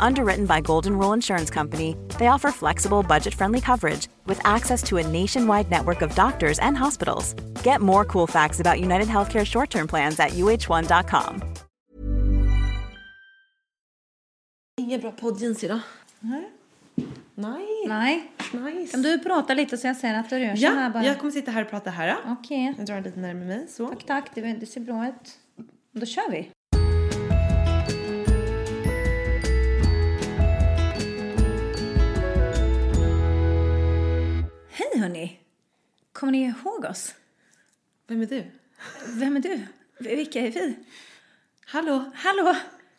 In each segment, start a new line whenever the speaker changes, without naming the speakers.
Underwritten by Golden Rule Insurance Company, they offer flexible, budget friendly coverage with access to a nationwide network of doctors and hospitals. Get more cool facts about United Healthcare short term plans at uh1.com.
Ingen bra poddjeans idag.
Nej.
Nej.
Nej.
Nice.
Kan du prata lite så jag ser att du rör så
Ja,
här bara?
jag kommer sitta här och prata här.
Okej.
Jag drar lite närmare mig. Så.
Tack, tack. Det, det ser bra ut. Då kör vi. Hej hörni! Kommer ni ihåg oss?
Vem är du?
Vem är du? Vilka är vi?
Hallå?
Hallå!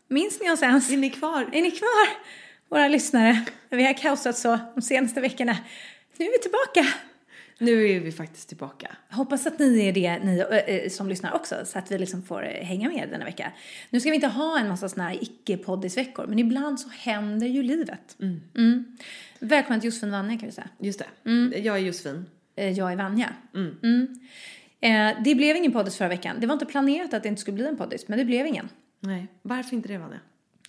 Minns ni oss ens?
Är ni kvar?
Är ni kvar? Våra lyssnare. Vi har kaosat så de senaste veckorna. Nu är vi tillbaka.
Nu är vi faktiskt tillbaka.
Hoppas att ni är det, ni äh, som lyssnar också, så att vi liksom får äh, hänga med denna vecka. Nu ska vi inte ha en massa såna här icke-poddisveckor, men ibland så händer ju livet. Mm. Välkommen till Josefin Vanja kan vi säga.
Just det. Jag är Josefin.
Eh, Jag är Vanja. Mm. Eh, det blev ingen poddis förra veckan. Det var inte planerat att det inte skulle bli en poddis, men det blev ingen.
Nej. Varför inte det, Vanja?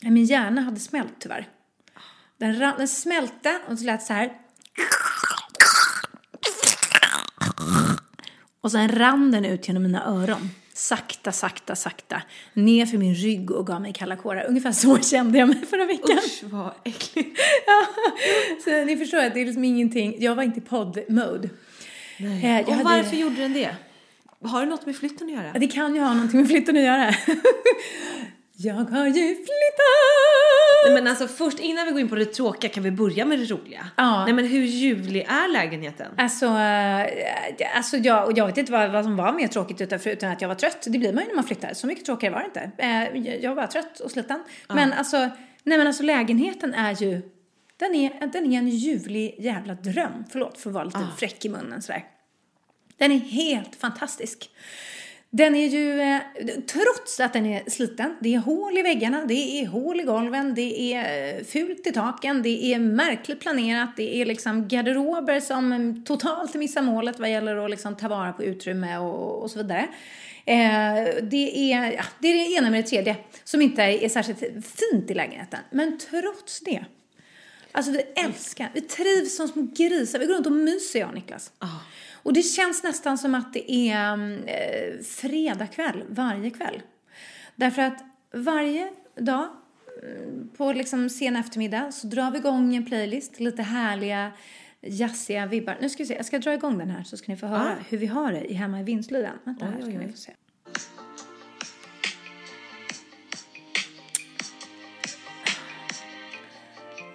Eh, Min hjärna hade smält tyvärr. Den, den smälte och så lät så här. Och sen rann den ut genom mina öron. Sakta, sakta, sakta. Ner för min rygg och gav mig kalla kårar. Ungefär så kände jag mig förra veckan.
Usch, vad äckligt.
Ja, så ni förstår att det är liksom ingenting. Jag var inte i podd-mode. Eh, jag
Och
hade-
varför gjorde den det? Har det något med flytten att göra?
Det kan ju ha någonting med flytten att göra. jag har ju flyttat!
Nej, men alltså först innan vi går in på det tråkiga kan vi börja med det roliga.
Ja.
Nej men hur ljuvlig är lägenheten?
Alltså, eh, alltså jag, och jag vet inte vad, vad som var mer tråkigt utan, förutom att jag var trött. Det blir man ju när man flyttar. Så mycket tråkigare var det inte. Eh, jag- jag var trött och sliten. Men alltså, nej men alltså lägenheten är ju, den är, den är en ljuvlig jävla dröm. Förlåt för att vara lite fräck i munnen sådär. Den är helt fantastisk. Den är ju, eh, trots att den är sliten, det är hål i väggarna, det är hål i golven, det är eh, fult i taken, det är märkligt planerat, det är liksom garderober som mm, totalt missar målet vad gäller att liksom ta vara på utrymme och, och så vidare. Eh, det, är, ja, det är det ena med det tredje som inte är särskilt fint i lägenheten. Men trots det, alltså vi älskar, vi trivs som små grisar, vi går runt och myser jag och Niklas. Ah. Och det känns nästan som att det är eh, fredag kväll varje kväll. Därför att varje dag mm, på liksom sen eftermiddag så drar vi igång en playlist, lite härliga jazziga vibbar. Nu ska vi se, jag ska dra igång den här så ska ni få höra hur vi har det i hemma i Vinsliden. Vänta här ska ni få se.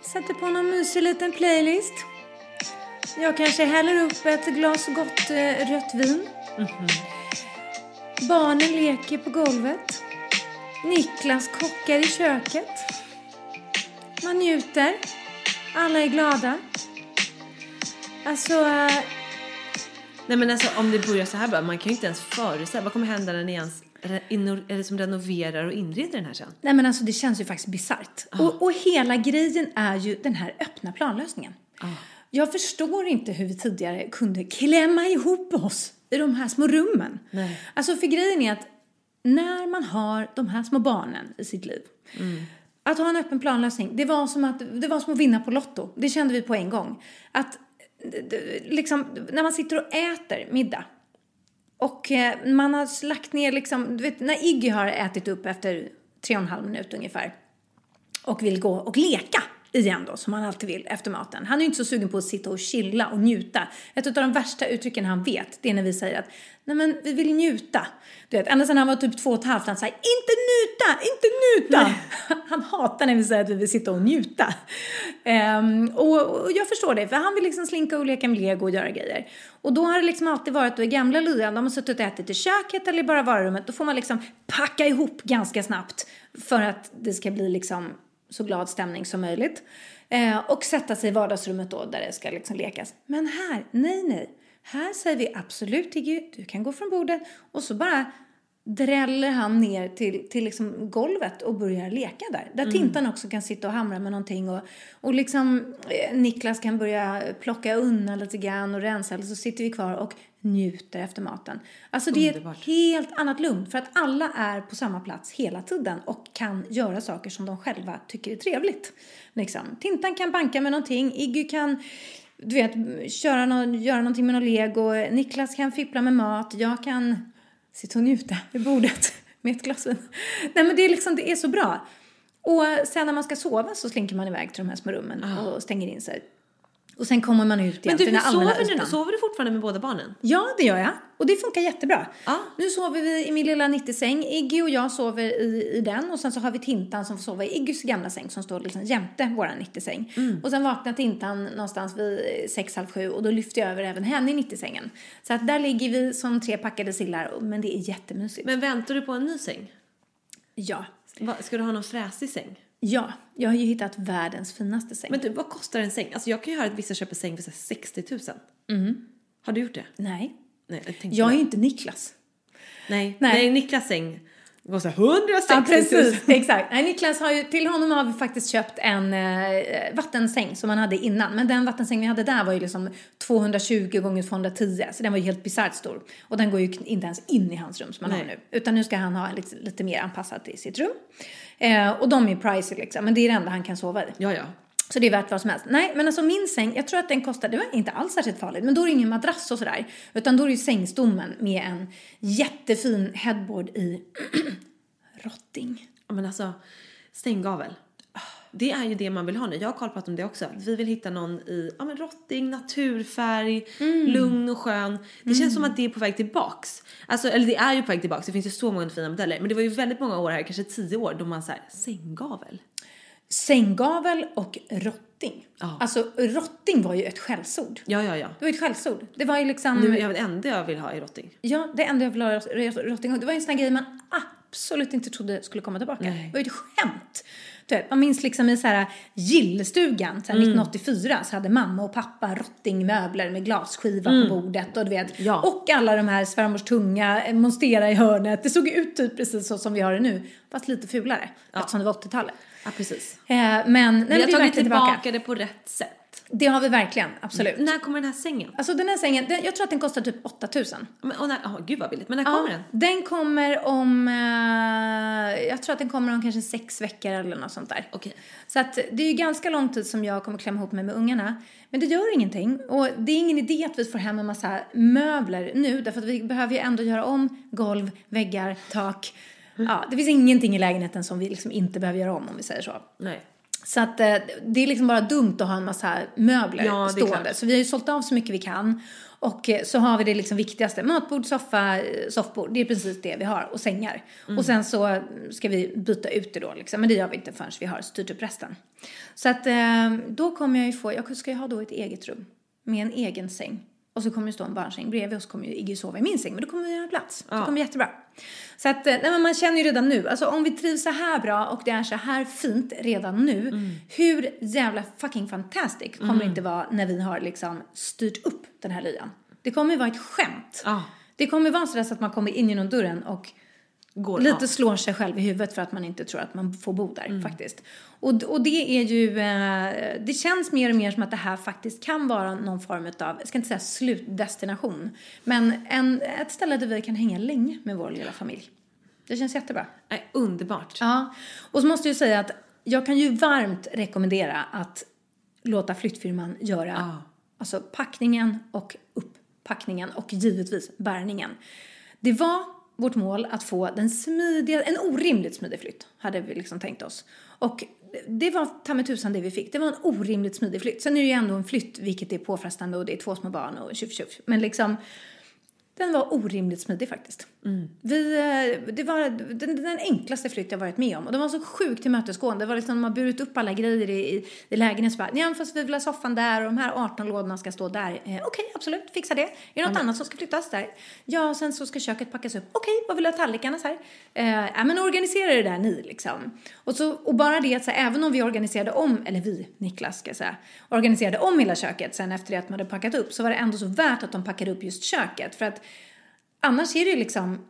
Sätter på någon mysig liten playlist. Jag kanske häller upp ett glas gott eh, rött vin. Barnen leker på golvet. Niklas kockar i köket. Man njuter. Alla är glada. Alltså, eh,
Nej men alltså om det börjar så här bra, man kan ju inte ens föreställa. Vad kommer hända när ni ens eller som renoverar och inreder den här sen?
nej men alltså det känns ju faktiskt bisarrt. Och, och hela grejen är ju den här öppna planlösningen. Jag förstår inte hur vi tidigare kunde klämma ihop oss i de här små rummen.
Nej.
Alltså för grejen är att när man har de här små barnen i sitt liv. Att ha en öppen planlösning, det var, som att, det var som att vinna på Lotto. Det kände vi på en gång. Att liksom, när man sitter och äter middag och eh, man har lagt ner liksom, du vet när Iggy har ätit upp efter tre och en halv minut ungefär och vill gå och leka igen då, som han alltid vill efter maten. Han är ju inte så sugen på att sitta och chilla och njuta. Ett av de värsta uttrycken han vet, det är när vi säger att nej men vi vill njuta. Du vet, ända sedan han var typ två och ett halvt, han säger inte njuta, inte njuta. Han hatar när vi säger att vi vill sitta och njuta. Ehm, och, och jag förstår det, för han vill liksom slinka och leka med lego och göra grejer. Och då har det liksom alltid varit, då i gamla lyan, de har suttit och ätit i köket eller i bara varummet, då får man liksom packa ihop ganska snabbt för att det ska bli liksom så glad stämning som möjligt. Eh, och sätta sig i vardagsrummet då där det ska liksom lekas. Men här, nej nej. Här säger vi absolut Iggy, du kan gå från bordet. Och så bara dräller han ner till, till liksom golvet och börjar leka där. Där Tintan också kan sitta och hamra med någonting och, och liksom eh, Niklas kan börja plocka undan lite grann och rensa eller så sitter vi kvar och njuter efter maten. Alltså det är ett
Underbart.
helt annat lugn för att alla är på samma plats hela tiden och kan göra saker som de själva tycker är trevligt. Liksom. Tintan kan banka med någonting, Iggy kan du vet, köra nå göra någonting med någon lego, Niklas kan fippla med mat, jag kan sitta och njuta vid bordet med ett glas vin. Nej men det är liksom, det är så bra. Och sen när man ska sova så slinker man iväg till de här små rummen och stänger in sig. Och sen kommer man ut igen
Men du, hur
den allmänna
sover du, sover du fortfarande med båda barnen?
Ja, det gör jag. Och det funkar jättebra.
Ja.
Nu sover vi i min lilla 90-säng. Iggy och jag sover i, i den. Och sen så har vi Tintan som får sova i Iggys gamla säng som står liksom jämte våran 90-säng. Och sen vaknar Tintan någonstans vid sex, halv sju och då lyfter jag över även henne i 90-sängen. Så att där ligger vi som tre packade sillar. Men det är jättemysigt.
Men väntar du på en ny säng?
Ja.
Va, ska du ha någon fräsig säng?
Ja, jag har ju hittat världens finaste säng.
Men du, vad kostar en säng? Alltså jag kan ju höra att vissa köper säng för så här 60 000. Har du gjort det?
Nej.
Nej, jag
Jag är ju inte Niklas.
Nej,
Nej.
nej. Niklas säng här 160
Ja,
000.
precis. Exakt. Nej, Niklas har ju, till honom har vi faktiskt köpt en eh, vattensäng som han hade innan. Men den vattensäng vi hade där var ju liksom 220 gånger 210 så den var ju helt bisarrt stor. Och den går ju inte ens in i hans rum som han har
Nej.
nu. Utan nu ska han ha lite, lite mer anpassat i sitt rum. Eh, och de är pricey liksom, men det är det enda han kan sova i.
Ja, ja.
Så det är värt vad som helst. Nej, men alltså min säng, jag tror att den kostar, det var inte alls särskilt farligt, men då är det ingen madrass och sådär. Utan då är det ju sängstommen med en jättefin headboard i rotting.
Ja, Men alltså, stänggavel. Det är ju det man vill ha nu. Jag har kollat om det också. Vi vill hitta någon i ja, men rotting, naturfärg,
Mm.
lugn och skön. Det känns som att det är på väg tillbaks. Alltså, eller det är ju på väg tillbaks. Det finns ju så många fina modeller. Men det var ju väldigt många år här, kanske tio år, då man så här, sänggavel.
Sänggavel och rotting.
Ja.
Alltså rotting var ju ett skällsord.
Ja, ja, ja.
Det var ju ett skällsord. Det var ju liksom,
Nu är det enda jag vill ha i rotting.
ja det enda jag ville ha i rotting. Det var ju en sån här grej man absolut inte trodde skulle komma tillbaka.
Nej.
Det var ju ett skämt. Du vet, man minns liksom i så här gillestugan, så här
Mm.
1984, så hade mamma och pappa rottingmöbler med glasskiva på bordet och du vet.
Mm. Ja.
Och alla de här svärmors tunga, eh, monstera i hörnet. Det såg ut typ precis så som vi har det nu, fast lite fulare. Eftersom det var 80-talet.
Ja, precis.
Eh, men, nej,
Vi har tagit tillbaka. det på rätt sätt.
Det har vi verkligen, absolut.
När kommer den här sängen?
Alltså den här sängen, den, jag tror att den kostar typ 8000.
Men, och när, oh, gud vad billigt. Men när kommer den?
Den kommer om, eh, jag tror att den kommer om kanske sex veckor eller något sånt där.
Okej.
Så att det är ju ganska lång tid som jag kommer klämma ihop mig med ungarna. Men det gör ingenting. Och det är ingen idé att vi får hem en massa möbler nu. Därför att vi behöver ju ändå göra om golv, väggar, tak. Ja, det finns ingenting i lägenheten som vi liksom inte behöver göra om om vi säger så.
Nej.
Så att eh, det är liksom bara dumt att ha en massa möbler
Ja,
stående. Så vi har ju sålt av så mycket vi kan. Och eh, så har vi det liksom viktigaste. Matbord, soffa, eh, soffbord. Det är precis det vi har. Och sängar.
Mm.
Och sen så ska vi byta ut det då liksom. Men det gör vi inte förrän vi har styrt upp resten. Så att då kommer jag ju få, jag ska ju ha då ett eget rum. Med en egen säng. Och så kommer det stå en barnsäng bredvid och så kommer ju Iggy sova i min säng. Men då kommer vi ha plats. Det kommer bli jättebra. Så att, eh, nej men man känner ju redan nu, alltså om vi trivs så här bra och det är så här fint redan nu,
Mm.
hur jävla fucking fantastic kommer det inte vara när vi har liksom styrt upp den här lyan? Det kommer ju vara ett skämt.
Ja.
Det kommer vara sådär så att man kommer in genom dörren och
Går
lite
av.
slår sig själv i huvudet för att man inte tror att man får bo där
Mm.
faktiskt. Och, och det är ju, eh, det känns mer och mer som att det här faktiskt kan vara någon form av, jag ska inte säga slutdestination, men en, ett ställe där vi kan hänga länge med vår lilla familj. Det känns jättebra.
Nej, underbart.
Ja, och så måste jag säga att jag kan ju varmt rekommendera att låta flyttfirman göra
Ja.
alltså packningen och upppackningen och givetvis bärgningen. Det var vårt mål att få den smidiga, en orimligt smidig flytt hade vi liksom tänkt oss. Och det var ta mig tusan det vi fick. Det var en orimligt smidig flytt. Sen är det ju ändå en flytt vilket är påfrestande och det är två små barn och tjuff tjuff. Men liksom den var orimligt smidig faktiskt. Vi, eh, det var den, den enklaste flytt jag varit med om. Och de var så sjukt tillmötesgående. Det var liksom, de har burit upp alla grejer i, i, i lägenheten. Bara, ja fast vi vill ha soffan där och de här 18 lådorna ska stå där. Eh, Okej, absolut, fixa det. Är det något annat som ska flyttas där? Ja, sen så ska köket packas upp. Okej, vad vill du ha tallrikarna så här? Eh, ja, men organisera det där ni liksom. Och, så, och bara det att så här, även om vi organiserade om, eller vi, Niklas ska jag säga, organiserade om hela köket sen efter det att man hade packat upp så var det ändå så värt att de packade upp just köket. För att Annars är det ju liksom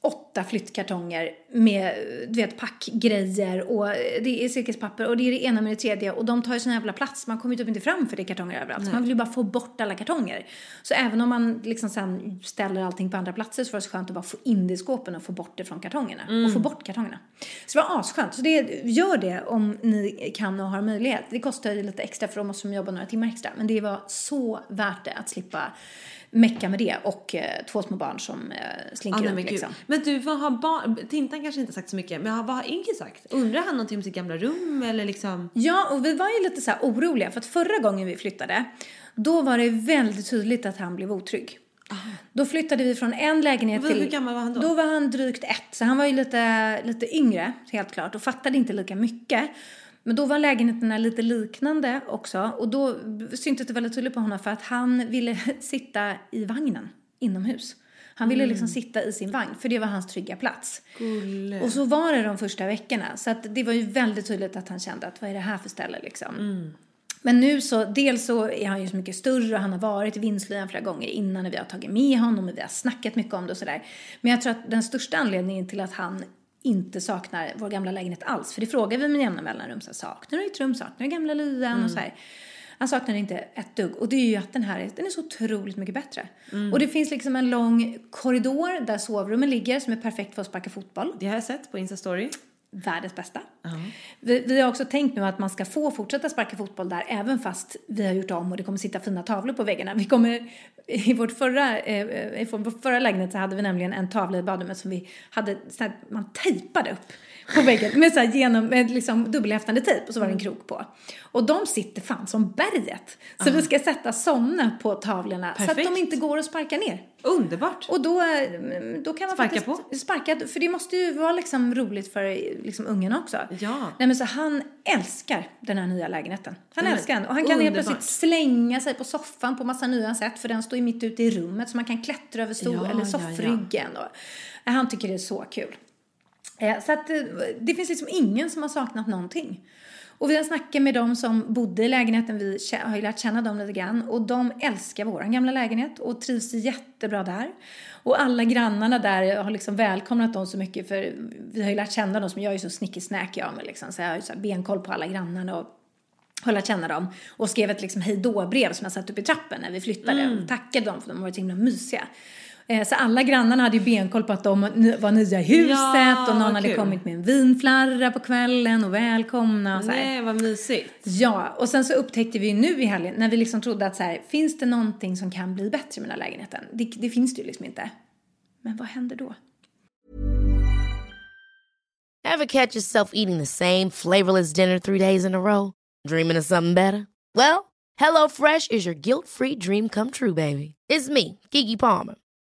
åtta flyttkartonger med du vet, packgrejer och det är silkespapper och det är det ena med det tredje och de tar ju sån jävla plats. Man kommer ju typ inte fram för det är kartonger överallt. Så man vill ju bara få bort alla kartonger. Så även om man liksom sen ställer allting på andra platser så var det så skönt att bara få in det i skåpen och få bort det från kartongerna. Och få bort kartongerna. Så det var asskönt. Så det, gör det om ni kan och har möjlighet. Det kostar ju lite extra för då måste de jobba några timmar extra. Men det var så värt det att slippa mecka med det och eh, två små barn som eh, slinker
Ah, nej,
runt liksom.
men du, vad har barn... Tintan kanske inte sagt så mycket, men vad har Inge sagt? Undrar han någonting om sitt gamla rum eller liksom?
Ja, och vi var ju lite så här oroliga för att förra gången vi flyttade, då var det väldigt tydligt att han blev otrygg. Då flyttade vi från en lägenhet till...
hur gammal var han då?
Då var han drygt ett, så han var ju lite, lite yngre, helt klart, och fattade inte lika mycket. Men då var lägenheterna lite liknande också och då syntes det väldigt tydligt på honom för att han ville sitta i vagnen inomhus. Han ville liksom sitta i sin vagn för det var hans trygga plats.
Gulle.
Och så var det de första veckorna. Så att det var ju väldigt tydligt att han kände att vad är det här för ställe liksom. Men nu så, dels så är han ju så mycket större och han har varit i Vinslöjan flera gånger innan när vi har tagit med honom och vi har snackat mycket om det och sådär. Men jag tror att den största anledningen till att han inte saknar vår gamla lägenhet alls, för det frågar vi med jämna mellanrum, så här, saknar du ditt rum, saknar du gamla lyan och så här. Han saknar inte ett dugg och det är ju att den här är, den är så otroligt mycket bättre. Och det finns liksom en lång korridor där sovrummen ligger som är perfekt för att sparka fotboll
Det har jag sett på Insta-story.
världens bästa. Vi, vi har också tänkt nu att man ska få fortsätta sparka fotboll där även fast vi har gjort om och det kommer sitta fina tavlor på väggarna. Vi kommer, i, vårt förra, eh, I vår förra lägenhet så hade vi nämligen en tavla i badrummet som vi hade, så här, man tejpade upp på väggen med, så här, genom, med liksom dubbelhäftande tejp och så var det en krok på. Och de sitter fan som berget. Så vi ska sätta sådana på tavlorna så att
Perfekt.
de inte går att sparka ner.
Underbart.
Och då, eh, då kan man
Sparka
faktiskt sparka, för det måste ju vara liksom roligt för liksom ungarna också.
Ja.
Nej men så han älskar den här nya lägenheten. Han
men
älskar den. Och han kan helt plötsligt slänga sig på soffan på massa nya sätt för den står ju mitt ute i rummet så man kan klättra över stol
Ja,
eller
ja,
soffryggen. Och, ja, han tycker det är så kul. Eh, Så att eh, det finns liksom ingen som har saknat någonting. Och vi har snackat med dem som bodde i lägenheten, vi har ju lärt känna dem lite grann och de älskar vår gamla lägenhet och trivs jättebra där. Och alla grannarna där har liksom välkomnat dem så mycket för vi har ju lärt känna dem som jag är ju så snickesnack jag med liksom så jag har ju så benkoll på alla grannarna och har lärt känna dem och skrev ett liksom hej brev som jag satt upp i trappen när vi flyttade och tackade dem för de har varit så himla mysiga. Eh, Så alla grannarna hade ju benkoll på att de var nya i huset
Ja,
och någon
vad
hade
kul.
kommit med en vinflarra på kvällen och välkomna och så här.
Nej, vad mysigt.
Ja, och sen så upptäckte vi ju nu i helgen när vi liksom trodde att så här, finns det någonting som kan bli bättre med den här lägenheten? Det, det finns det ju liksom inte. Men vad händer då?
Ever catch yourself eating the same flavorless dinner three days in a row? Dreaming of something better? Well, HelloFresh is your guilt-free dream come true, baby. It's me, Kiki Palmer.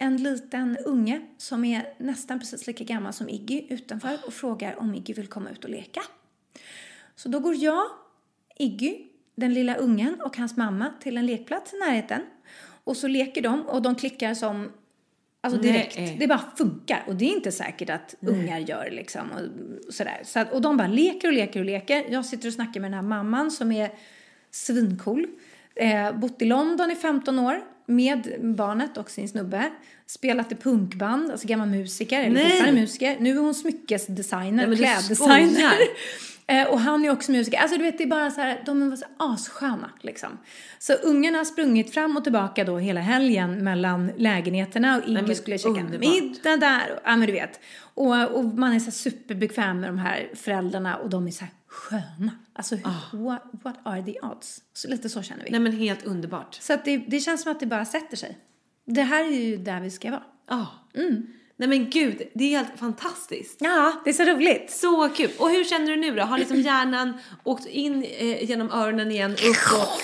en liten unge som är nästan precis lika gammal som Iggy utanför och frågar om Iggy vill komma ut och leka. Så då går jag, Iggy, den lilla ungen och hans mamma till en lekplats i närheten. Och så leker de och de klickar som Alltså direkt.
Nej.
Det bara funkar. Och det är inte säkert att ungar gör liksom. Och, sådär. Så att, och de bara leker och leker och leker. Jag sitter och snackar med den här mamman som är svincool. Eh, bott i London i 15 år med barnet och sin snubbe. Spelat i punkband, alltså gammal musiker, eller fortfarande musiker. Nu är hon smyckesdesigner,
Nej,
kläddesigner. Eh, och han är också musiker. Alltså du vet, det är bara så här, de är så assköna liksom. Så ungarna har sprungit fram och tillbaka då hela helgen mellan lägenheterna och Iggy skulle käka middag där. Och, ja men du vet. Och, och man är så superbekväm med de här föräldrarna och de är så här sköna. Alltså what, what are the odds? Så lite så känner vi.
Nej men helt underbart.
Så att det, det känns som att det bara sätter sig. Det här är ju där vi ska vara.
Ja.
Mm.
Nej men gud, det är helt fantastiskt.
Ja, det är så roligt.
Så kul! Och hur känner du nu då? Har liksom hjärnan åkt in eh, genom öronen igen, upp och...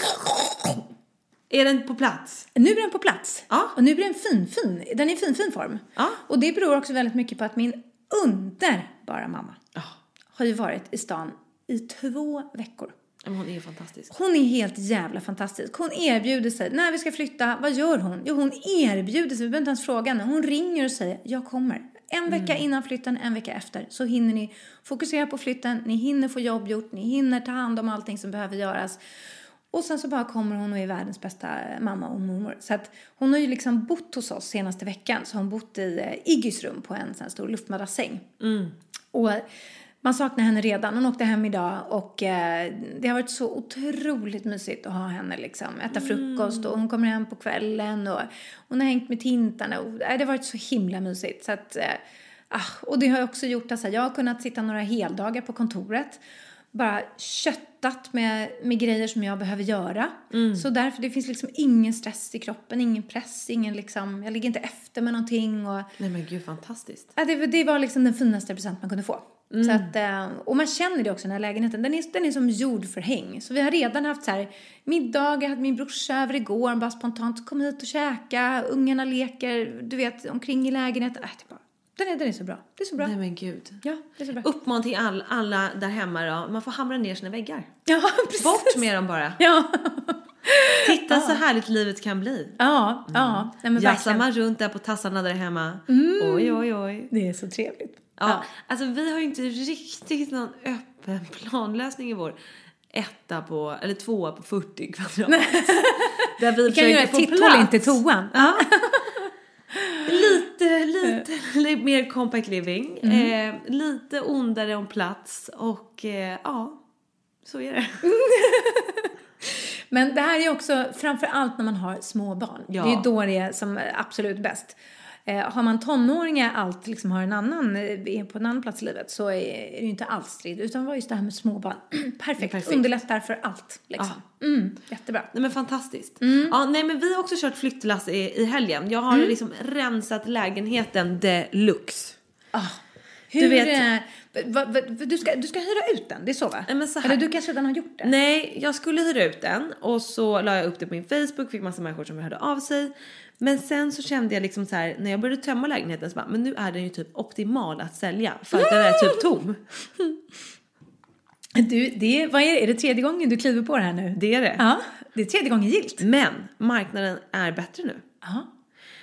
Är den på plats?
Nu är den på plats.
Ja.
Och nu blir den fin, fin. Den är i fin, fin form.
Ja.
Och det beror också väldigt mycket på att min underbara mamma
Ja.
har ju varit i stan i två veckor.
Men hon är fantastisk.
Hon är helt jävla fantastisk. Hon erbjuder sig. När vi ska flytta, vad gör hon? Jo, hon erbjuder sig. Vi behöver inte ens fråga henne. Hon ringer och säger, jag kommer. En vecka innan flytten, en vecka efter. Så hinner ni fokusera på flytten, ni hinner få jobb gjort, ni hinner ta hand om allting som behöver göras. Och sen så bara kommer hon och är världens bästa mamma och mormor. Så att hon har ju liksom bott hos oss senaste veckan. Så hon bott i eh, Iggys rum på en sån här stor luftmadrassäng. Och man saknar henne redan. Hon åkte hem idag och eh, det har varit så otroligt mysigt att ha henne liksom. Äta frukost och hon kommer hem på kvällen och hon har hängt med tintarna och eh, det har varit så himla mysigt. Så att, eh, ah, och det har också gjort att här, jag har kunnat sitta några heldagar på kontoret bara köttat med, med grejer som jag behöver göra. Så därför, det finns liksom ingen stress i kroppen, ingen press, ingen liksom, jag ligger inte efter med någonting och
Nej men gud, fantastiskt.
Ja, det, det var liksom den finaste present man kunde få. Så att, eh, och man känner det också den här lägenheten. Den är, den är som gjord för häng. Så vi har redan haft så här middag, jag hade min brorsa över igår, bara spontant kom hit och käka, ungarna leker, du vet, omkring i lägenheten. Äh, det är bara, den, är, den är så bra. Det är så bra.
Nej men gud.
Ja, det är så bra.
Uppman till all, alla där hemma då. Man får hamra ner sina väggar.
Ja, precis.
Bort med dem bara.
Ja,
Titta så härligt livet kan bli.
ja, ja. Nej, men verkligen.
man runt där på tassarna där hemma. Oj, oj, oj.
Det är så trevligt.
Ja, alltså vi har ju inte riktigt någon öppen planlösning i vår etta på, eller tvåa på 40 kvadrat. Där vi
Vi kan göra ett titthål in till toan.
Ja. lite, lite, lite mer compact living. Eh, lite ondare om plats och eh, ja, så är det.
Men det här är också, framför allt när man har små barn.
Ja.
Det är ju då det är som absolut bäst. Eh, har man tonåringar allt liksom har en annan, eh, är på en annan plats i livet så är, det ju inte alls strid. Utan var just det här med småbarn. Perfekt.
Perfekt.
underlättar för allt liksom. Mm, jättebra.
Nej men fantastiskt.
Mm.
Ja, nej men vi har också kört flyttlass i, i helgen. Jag har liksom rensat lägenheten deluxe.
Hur,
Du vet-
eh, va, va, du, ska, du ska hyra ut den, det är så va?
Men så här.
Eller du kanske redan har gjort det?
Nej, jag skulle hyra ut den och så la jag upp det på min Facebook, fick massa människor som hörde av sig. Men sen så kände jag liksom så här när jag började tömma lägenheten så bara, men nu är den ju typ optimal att sälja för att den är typ tom.
Du, det, är- vad är, det? är det tredje gången du kliver på det här nu?
Det är det.
Ja, det är tredje gången gilt.
Men marknaden är bättre nu.
Ja.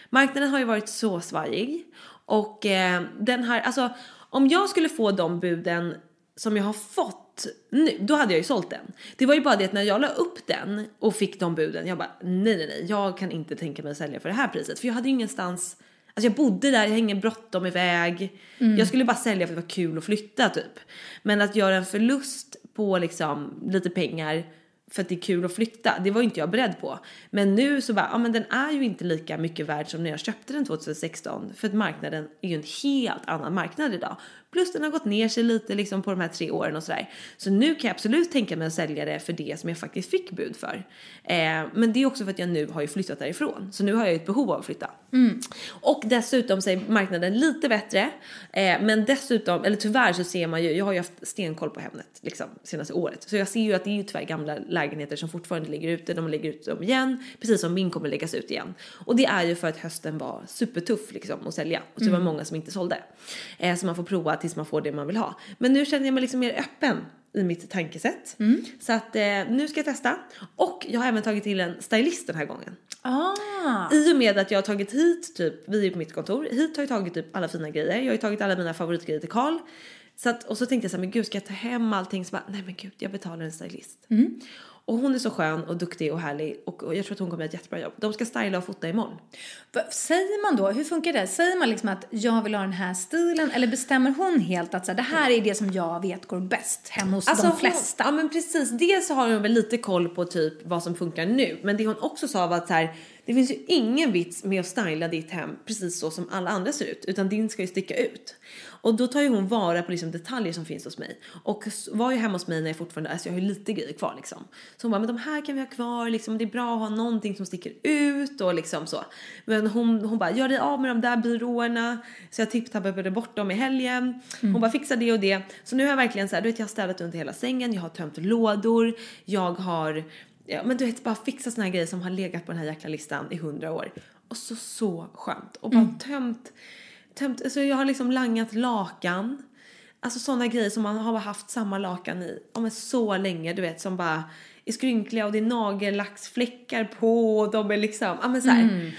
Marknaden har ju varit så svajig och eh, den här, alltså om jag skulle få de buden som jag har fått nu, då hade jag ju sålt den. Det var ju bara det att när jag la upp den och fick de buden, jag bara nej nej nej, jag kan inte tänka mig att sälja för det här priset för jag hade ju ingenstans Alltså jag bodde där, jag har ingen bråttom iväg. Jag skulle bara sälja för att det var kul att flytta typ. Men att göra en förlust på liksom lite pengar för att det är kul att flytta, det var ju inte jag beredd på. Men nu så bara, ja men den är ju inte lika mycket värd som när jag köpte den 2016. För att marknaden är ju en helt annan marknad idag. Plus den har gått ner sig lite liksom på de här tre åren och sådär. Så nu kan jag absolut tänka mig att sälja det för det som jag faktiskt fick bud för. Eh, men det är också för att jag nu har ju flyttat därifrån. Så nu har jag ju ett behov av att flytta. Och dessutom så är marknaden lite bättre. Eh, men dessutom, eller tyvärr så ser man ju, jag har ju haft stenkoll på Hemnet liksom senaste året. Så jag ser ju att det är ju tyvärr gamla lägenheter som fortfarande ligger ute. De lägger ut dem igen, precis som min kommer läggas ut igen. Och det är ju för att hösten var supertuff liksom att sälja. Och så det var många som inte sålde. Eh, så man får prova tills man får det man vill ha. Men nu känner jag mig liksom mer öppen i mitt tankesätt. Så att eh, nu ska jag testa. Och jag har även tagit till en stylist den här gången.
Ah.
I och med att jag har tagit hit typ, vi är på mitt kontor, hit har jag tagit typ alla fina grejer. Jag har ju tagit alla mina favoritgrejer till Karl. Så att, och så tänkte jag så här, men gud ska jag ta hem allting? Så bara, nej men gud jag betalar en stylist. Och hon är så skön och duktig och härlig och, och jag tror att hon kommer göra ett jättebra jobb. De ska styla och fota imorgon.
Va- Säger man då, hur funkar det? Säger man liksom att jag vill ha den här stilen eller bestämmer hon helt att så här, det här är det som jag vet går bäst hemma hos de flesta?
Hon, ja men precis, dels så har hon väl lite koll på typ vad som funkar nu. Men det hon också sa var att så här, det finns ju ingen vits med att styla ditt hem precis så som alla andra ser ut. Utan din ska ju sticka ut. Och då tar ju hon vara på liksom detaljer som finns hos mig. Och var ju hemma hos mig när jag fortfarande, alltså jag har ju lite grejer kvar liksom. Så hon bara, men de här kan vi ha kvar liksom. Det är bra att ha någonting som sticker ut och liksom så. Men hon, hon bara, gör dig av med de där byråerna. Så jag tipptappade bort dem i helgen. Hon bara, fixa det och det. Så nu har jag verkligen så här, du vet jag har städat under hela sängen, jag har tömt lådor, jag har Ja, men du vet bara fixa såna här grejer som har legat på den här jäkla listan i hundra år. Och så så skönt. Och bara tömt, tömt, alltså jag har liksom langat lakan. Alltså såna grejer som man har haft samma lakan i, ja men så länge du vet som bara är skrynkliga och det är nagellacksfläckar på och de är liksom, ja men så här.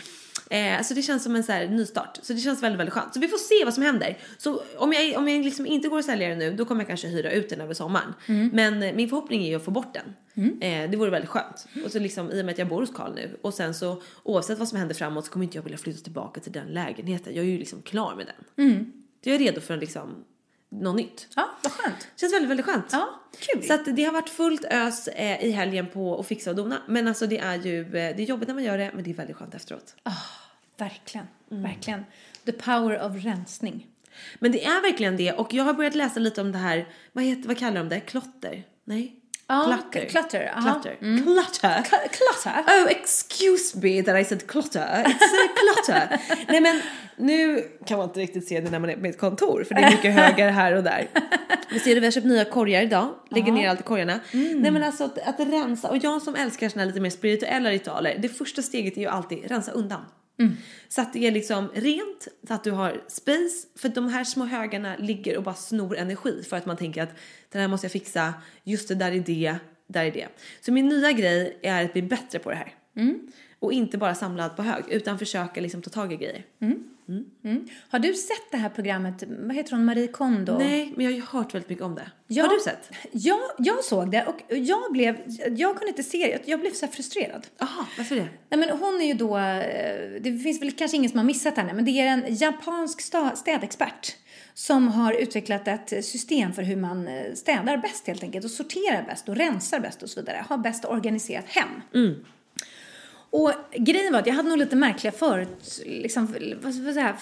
Eh, så det känns som en så här nystart. Så det känns väldigt, väldigt skönt. Så vi får se vad som händer. Så om jag, om jag liksom inte går att sälja den nu, då kommer jag kanske hyra ut den över sommaren. Men eh, min förhoppning är ju att få bort den. Eh, det vore väldigt skönt. Och så liksom i och med att jag bor hos Karl nu och sen så oavsett vad som händer framåt så kommer inte jag vilja flytta tillbaka till den lägenheten. Jag är ju liksom klar med den. Jag är redo för liksom något nytt.
Ja, vad skönt.
Känns väldigt, väldigt skönt.
Ja, kul.
Så att det har varit fullt ös eh, i helgen på att fixa och dona. Men alltså det är ju, eh, det är jobbigt när man gör det men det är väldigt skönt efteråt.
Verkligen,
Mm.
verkligen. The power of rensning.
Men det är verkligen det och jag har börjat läsa lite om det här, vad, heter, vad kallar de det? Klotter? Nej?
Ja,
Clutter.
clutter, aha.
Clutter. Clutter.
K- Klotter?
Oh, excuse me that I said clutter. It's a clutter. Nej men nu kan man inte riktigt se det när man är på ett kontor för det är mycket högar här och där. Vi ser det, vi har köpt nya korgar idag. Lägger ner allt i korgarna. Nej men alltså att, att rensa och jag som älskar såna här lite mer spirituella ritualer. Det första steget är ju alltid rensa undan. Så att det är liksom rent, så att du har space. För de här små högarna ligger och bara snor energi för att man tänker att den här måste jag fixa, just det där är det, där är det. Så min nya grej är att bli bättre på det här. Och inte bara samla allt på hög utan försöka liksom ta tag i grejer.
Mm. Har du sett det här programmet, vad heter hon, Marie Kondo?
Nej, men jag har ju hört väldigt mycket om det.
Ja.
Har du sett?
Ja, jag såg det och jag blev, jag kunde inte se det, jag blev så frustrerad.
Jaha, varför det?
Nej men hon är ju då, eh, det finns väl kanske ingen som har missat henne, men det är en japansk städexpert som har utvecklat ett system för hur man eh, städar bäst helt enkelt och sorterar bäst och rensar bäst och så vidare. Har bäst organiserat hem. Och grejen var att jag hade nog lite märkliga förut, liksom, vad jag säga,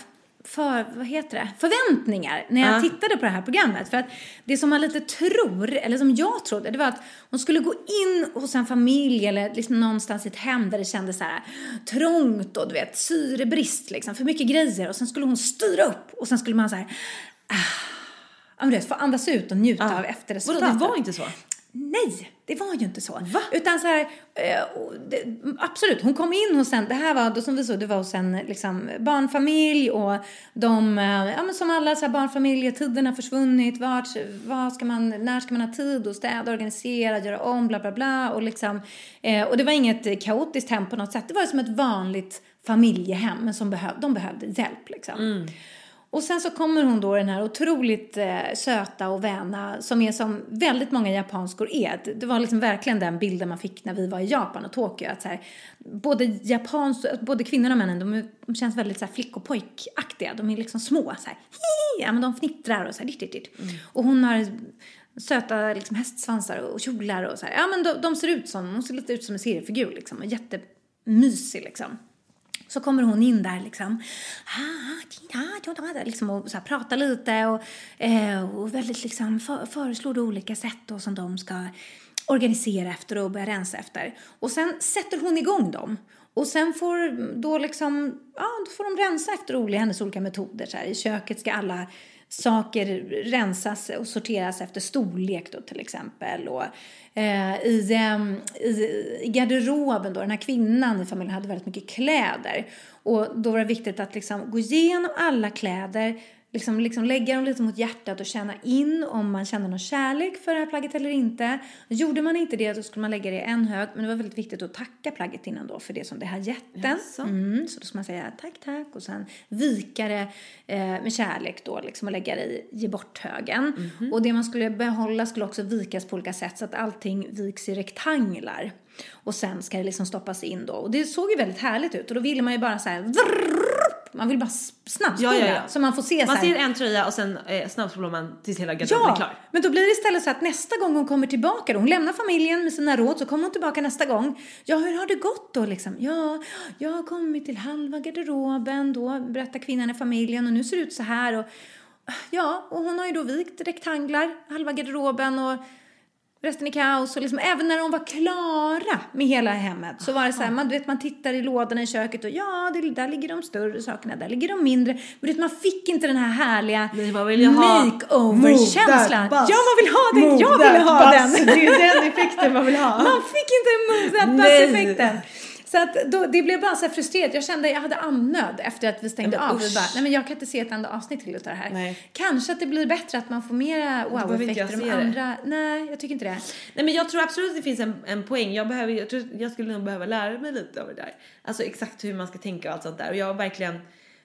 för, vad heter det? förväntningar när jag
Ja.
tittade på det här programmet. För att det som man lite tror, eller som jag trodde, det var att hon skulle gå in hos en familj eller liksom någonstans i ett hem där det kändes så här trångt och du vet syrebrist liksom, för mycket grejer och sen skulle hon styra upp och sen skulle man så här ah, ja, men du vet, få andas ut och njuta av efterresultatet.
Vadå, det var inte så?
Nej, det var ju inte så. Va? Utan så här, eh, absolut, hon kom in hos en, det här var då som vi såg, det var hos en liksom, barnfamilj och de, eh, ja men som alla så här, barnfamiljer, tiden har försvunnit, vart, vad ska man, när ska man ha tid att städa, organisera, göra om, bla bla bla och liksom, eh, och det var inget kaotiskt hem på något sätt, det var som ett vanligt familjehem, men som behöv, de behövde hjälp liksom. Och sen så kommer hon då den här otroligt eh, söta och väna som är som väldigt många japanskor är. Det- var liksom verkligen den bilden man fick när vi var i Japan och Tokyo. Att så här, både, japans, både kvinnorna och männen de, de känns väldigt så här, flick och pojkaktiga. De är liksom små så här. Ja, men de fnittrar och så här. Ditt, ditt, ditt. Och hon har söta liksom, hästsvansar och kjolar och så här. Ja men de, de ser ut som, hon ser lite ut som en seriefigur liksom. Och jättemysig liksom. Så kommer hon in där liksom, ah, ah, ah, liksom och så här, pratar lite och, eh, och väldigt liksom för, föreslår olika sätt då som de ska organisera efter och börja rensa efter. Och sen sätter hon igång dem. Och sen får då liksom, ja då får de rensa efter olika, hennes olika metoder. Så här. I köket ska alla saker rensas och sorteras efter storlek då till exempel. Och, eh, i, ehm, i, I garderoben då, den här kvinnan i familjen hade väldigt mycket kläder. Och då var det viktigt att liksom gå igenom alla kläder, liksom, liksom lägga dem lite mot hjärtat och känna in om man kände någon kärlek för det här plagget eller inte. Gjorde man inte det då skulle man lägga det i en hög, men det var väldigt viktigt att tacka plagget innan då för det som det har gett den. Mm, så då ska man säga tack, tack och sen vika det eh, med kärlek då liksom och lägga det i ge bort-högen. Och det man skulle behålla skulle också vikas på olika sätt så att allting viks i rektanglar. Och sen ska det liksom stoppas in då. Och det såg ju väldigt härligt ut och då ville man ju bara så här man vill bara snabbspola
Ja, ja, ja.
så man får se
Man
så här.
ser en tröja och sen eh, snabbspolar man tills hela garderoben är
Ja,
klar.
men då blir det istället så att nästa gång hon kommer tillbaka, då, hon lämnar familjen med sina råd, så kommer hon tillbaka nästa gång. Ja, hur har det gått då liksom? Ja, jag har kommit till halva garderoben, då berättar kvinnan i familjen och nu ser det ut så här och ja, och hon har ju då vikt rektanglar, halva garderoben och resten är kaos och liksom även när de var klara med hela hemmet så var det så här, man, du vet, man tittar i lådorna i köket och ja, det, där ligger de större sakerna, där ligger de mindre. Men vet, man fick inte den här härliga
vill
makeover-känslan. Ja, man vill ha den!
Move
jag
that
ha
bus.
den!
Det är den effekten man vill ha.
Man fick inte move that bus-effekten. Så att då, det blev bara så frustrerat. Jag kände jag hade andnöd efter att vi stängde
Nej, men
av. Vi bara, nej men jag kan inte se ett enda avsnitt till utav det här.
Nej.
Kanske att det blir bättre att man får mera
inte
wow-effekter de
se det.
andra. Nej, jag tycker inte det.
Nej men jag tror absolut att det finns en, en poäng. Jag, behöver, jag, tror, jag skulle nog behöva lära mig lite av det där. Alltså exakt hur man ska tänka och allt sånt där. Och jag har verkligen,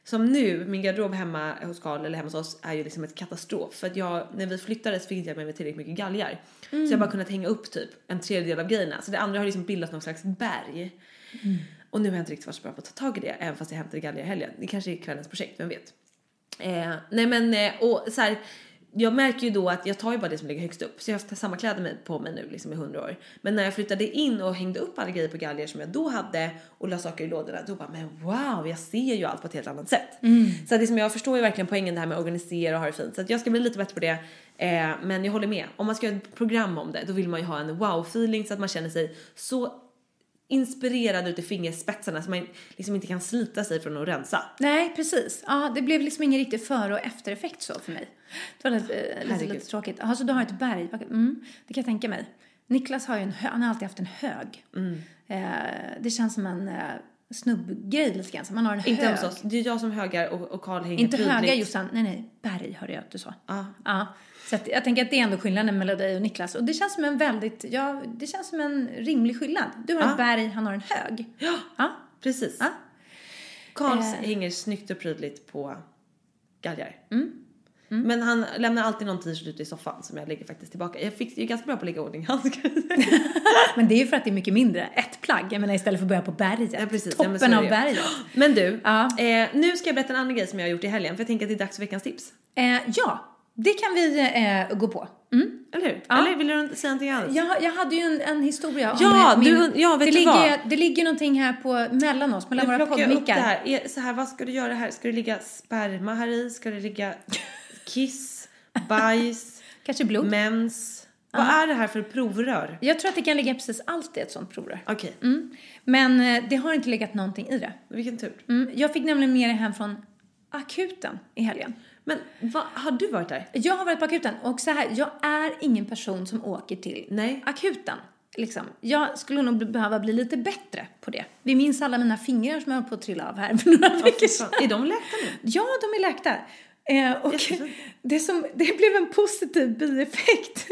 som nu, min garderob hemma hos Karl eller hemma hos oss är ju liksom ett katastrof. För att jag, när vi flyttade så fick jag med mig tillräckligt mycket galgar. Så jag har bara kunnat hänga upp typ en tredjedel av grejerna. Så det andra har liksom bildat någon slags berg. Och nu har jag inte riktigt varit så bra på att ta tag i det, även fast jag hämtade galgar i helgen. Det kanske är kvällens projekt, vem vet? Eh, nej men, eh, och så här, jag märker ju då att jag tar ju bara det som ligger högst upp. Så jag har haft samma kläder på mig nu liksom i hundra år. Men när jag flyttade in och hängde upp alla grejer på galgar som jag då hade och la saker i lådorna, då bara men wow, jag ser ju allt på ett helt annat sätt. Så att liksom, jag förstår ju verkligen poängen det här med att organisera och ha det fint. Så att jag ska bli lite bättre på det. Eh, men jag håller med. Om man ska göra ett program om det, då vill man ju ha en wow-feeling så att man känner sig så inspirerad ut i fingerspetsarna så man liksom inte kan slita sig från att rensa.
Nej, precis. Ja, det blev liksom ingen riktig före och eftereffekt så för mig. Det var lite, eh, lite, lite tråkigt. Jaha, så du har ett berg? Mm, det kan jag tänka mig. Niklas har ju en hö- han har alltid haft en hög.
Mm.
Eh, det känns som en eh, snubbgrej lite grann. Man har en
Inte
hög.
hos oss. Det är jag som högar och, och Karl hänger
Inte
prydligt.
höga Jossan, nej nej, berg hörde jag att du sa.
Ja.
Ja. Så att jag tänker att det är ändå skillnaden mellan dig och Niklas. Och det känns som en väldigt, ja, det känns som en rimlig skillnad. Du har
Ja.
ett berg, han har en hög.
Ja,
Ja.
precis.
Ja.
Karls
Eh.
hänger snyggt och prydligt på galgar.
Mm.
Men han lämnar alltid någon t-shirt ute i soffan som jag lägger faktiskt tillbaka. Jag, fick, jag är ganska bra på att lägga ordning handskar.
Men det är ju för att det är mycket mindre. Ett plagg, jag menar istället för att börja på berget.
Ja, precis. Ja,
Toppen
är
av
ju.
berget.
Men du,
Ja.
eh, nu ska jag berätta en annan grej som jag har gjort i helgen för jag tänker att det är dags för veckans tips.
Eh, ja, det kan vi eh, gå på. Mm.
Eller hur?
Ja.
Eller vill du säga någonting annat?
Jag, jag hade ju en, en historia om
Ja,
min,
du- ja, vet
det,
du
ligger,
vad?
det ligger någonting här på, mellan oss, mellan
Nu
våra poddmickar.
här. Är, så här. Vad ska du göra här? Ska det ligga sperma här i? Ska det ligga kiss, bajs,
Kanske blod.
mens? Vad är det här för provrör?
Jag tror att det kan ligga precis allt i ett sånt provrör.
Okej,
Mm. Men eh, det har inte legat någonting i det.
vilken tur.
Mm. Jag fick nämligen med det hem från akuten i helgen.
Men vad, har du varit där?
Jag har varit på akuten och så här, jag är ingen person som åker till
Nej.
akuten. Liksom. Jag skulle nog behöva bli lite bättre på det. Vi minns alla mina fingrar som jag höll på att trilla av här för några veckor sedan.
Är de läkta nu?
Ja, de är läkta. Eh, och det, som, det blev en positiv bieffekt.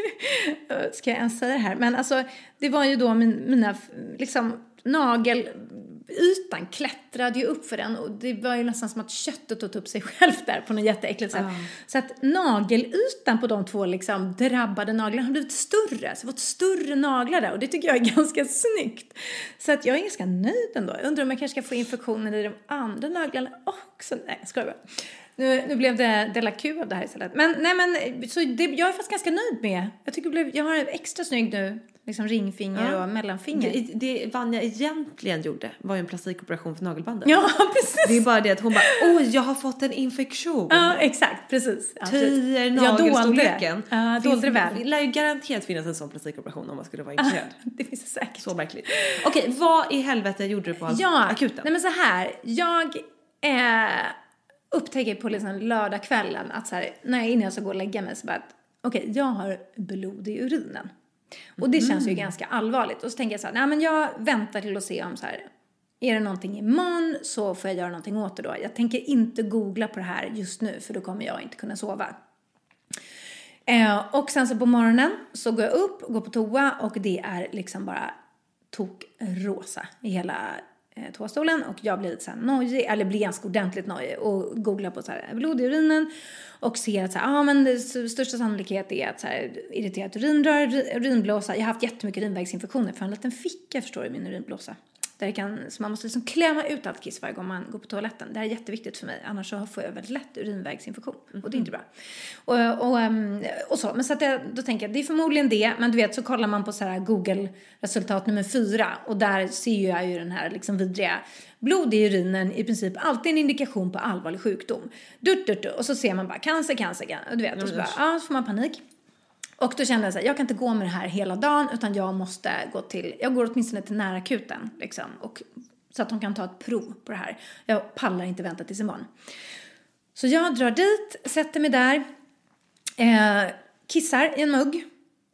Ska jag ens säga det här? Men alltså, det var ju då min, mina, liksom, nagelytan klättrade ju upp för den och det var ju nästan som att köttet åt upp sig självt där på något jätteäckligt sätt. Så att nagelytan på de två liksom drabbade naglarna har blivit större. Så det var ett större naglar där och det tycker jag är ganska snyggt. Så att jag är ganska nöjd ändå. Jag undrar om jag kanske ska få infektioner i de andra naglarna också. Nej, jag skojar bara. Nu, nu blev det Della Q av det här istället. Men nej men, så det, jag är faktiskt ganska nöjd med. Jag tycker det blev, jag har en extra snygg nu, liksom ringfinger
Ja.
och mellanfinger.
Det, det Vanja egentligen gjorde var ju en plastikoperation för nagelbandet.
Ja, precis.
Det är bara det att hon bara, oj jag har fått en infektion.
Ja, exakt, precis. Ja.
Töjer
det.
nagelstorleken.
Ja, dolde det väl.
Det lär ju garanterat finnas en sån plastikoperation om man skulle vara intresserad.
Det finns det säkert.
Så märkligt. Okej, vad i helvete gjorde du på
Ja,
akuten?
nej men så här. Jag eh, upptäcker på liksom lördagskvällen att så här, när jag innan jag ska gå och lägga mig så bara att okej, jag har blod i urinen. Och det känns ju ganska allvarligt. Och så tänker jag så här, nej men jag väntar till att se om så här, är det någonting imorgon så får jag göra någonting åt det då. Jag tänker inte googla på det här just nu för då kommer jag inte kunna sova. Eh, och sen så på morgonen så går jag upp, går på toa och det är liksom bara tokrosa i hela eh, toastolen och jag blir lite så här nojig, eller blir ganska ordentligt nojig och googlar på så här blod i urinen och ser att så här, ah, men det största sannolikhet är att så här, irriterat urinrör, urinblåsa. Jag har haft jättemycket urinvägsinfektioner för en liten ficka förstår du i min urinblåsa. Där det kan, så man måste liksom klämma ut allt kiss varje gång man går på toaletten. Det här är jätteviktigt för mig, annars så får jag väldigt lätt urinvägsinfektion. Och det är inte bra. Och, och, ehm, och så, men så att jag, då tänker jag, det är förmodligen det, men du vet så kollar man på så här Google-resultat nummer fyra och där ser jag ju den här liksom vidriga blod i urinen i princip alltid en indikation på allvarlig sjukdom. Dut, dut, dut, och så ser man bara cancer, cancer, cancer, du vet, och så bara, ja, så får man panik. Och då kände jag så här, jag kan inte gå med det här hela dagen utan jag måste gå till, jag går åtminstone till närakuten liksom. Och, så att de kan ta ett prov på det här. Jag pallar inte vänta tills imorgon. Så jag drar dit, sätter mig där, eh, kissar i en mugg.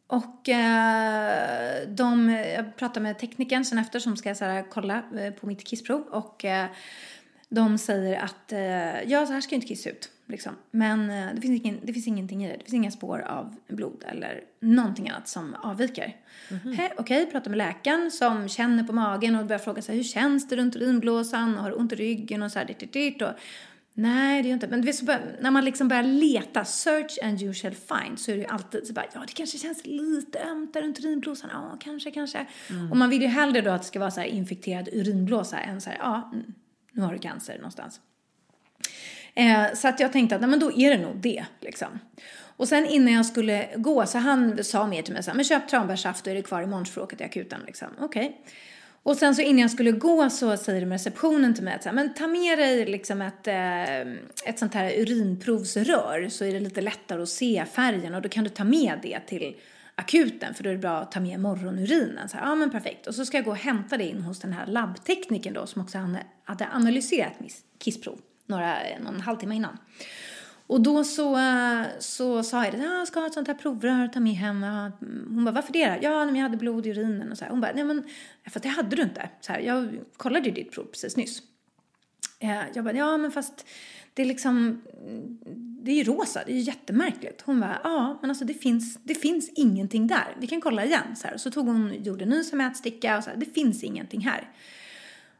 Och eh, de, jag pratar med teknikern sen efter som ska så här, kolla eh, på mitt kissprov. Och eh, de säger att eh, ja, så här ska ju inte kiss ut. Liksom. Men eh, det, finns ingen, det finns ingenting i det. Det finns inga spår av blod eller någonting annat som avviker. Hej, Okej, pratar med läkaren som känner på magen och börjar fråga sig hur känns det runt urinblåsan och har ont i ryggen och så här dit, dit. Och, Nej, det är inte. Men vet, bör, när man liksom börjar leta, search and you shall find, så är det ju alltid så bara, ja det kanske känns lite ömt där runt urinblåsan, ja kanske, kanske. Och man vill ju hellre då att det ska vara så här infekterad urinblåsa än så här, ja, mm, nu har du cancer någonstans. Eh, så att jag tänkte att nej, men då är det nog det. Liksom. Och sen innan jag skulle gå så han sa mer till mig så här, men köp tranbärssaft och är det kvar imorgon så får du åka till akuten. Liksom. Okej. Och sen så innan jag skulle gå så säger de receptionen till mig att så här, men ta med dig liksom ett, eh, ett sånt här urinprovsrör så är det lite lättare att se färgen och då kan du ta med det till akuten för då är det bra att ta med morgonurinen. Så här, ja men perfekt. Och så ska jag gå och hämta det in hos den här labbteknikern då som också hade- analyserat mitt kissprov några, någon halvtimme innan. Och då så, så sa jag det, ja, jag ska ha ett sånt här provrör, ta med hem. Hon bara, varför det? Ja, men jag hade blod i urinen och så här. Hon bara, nej men, för det hade du inte. Så här, jag kollade ju ditt prov precis nyss. Eh, jag bara, ja men fast det är liksom, det är ju rosa, det är ju jättemärkligt. Hon bara, ja men alltså det finns, det finns ingenting där. Vi kan kolla igen. Så, här. så tog hon, gjorde en ny som mätsticka och så här, det finns ingenting här.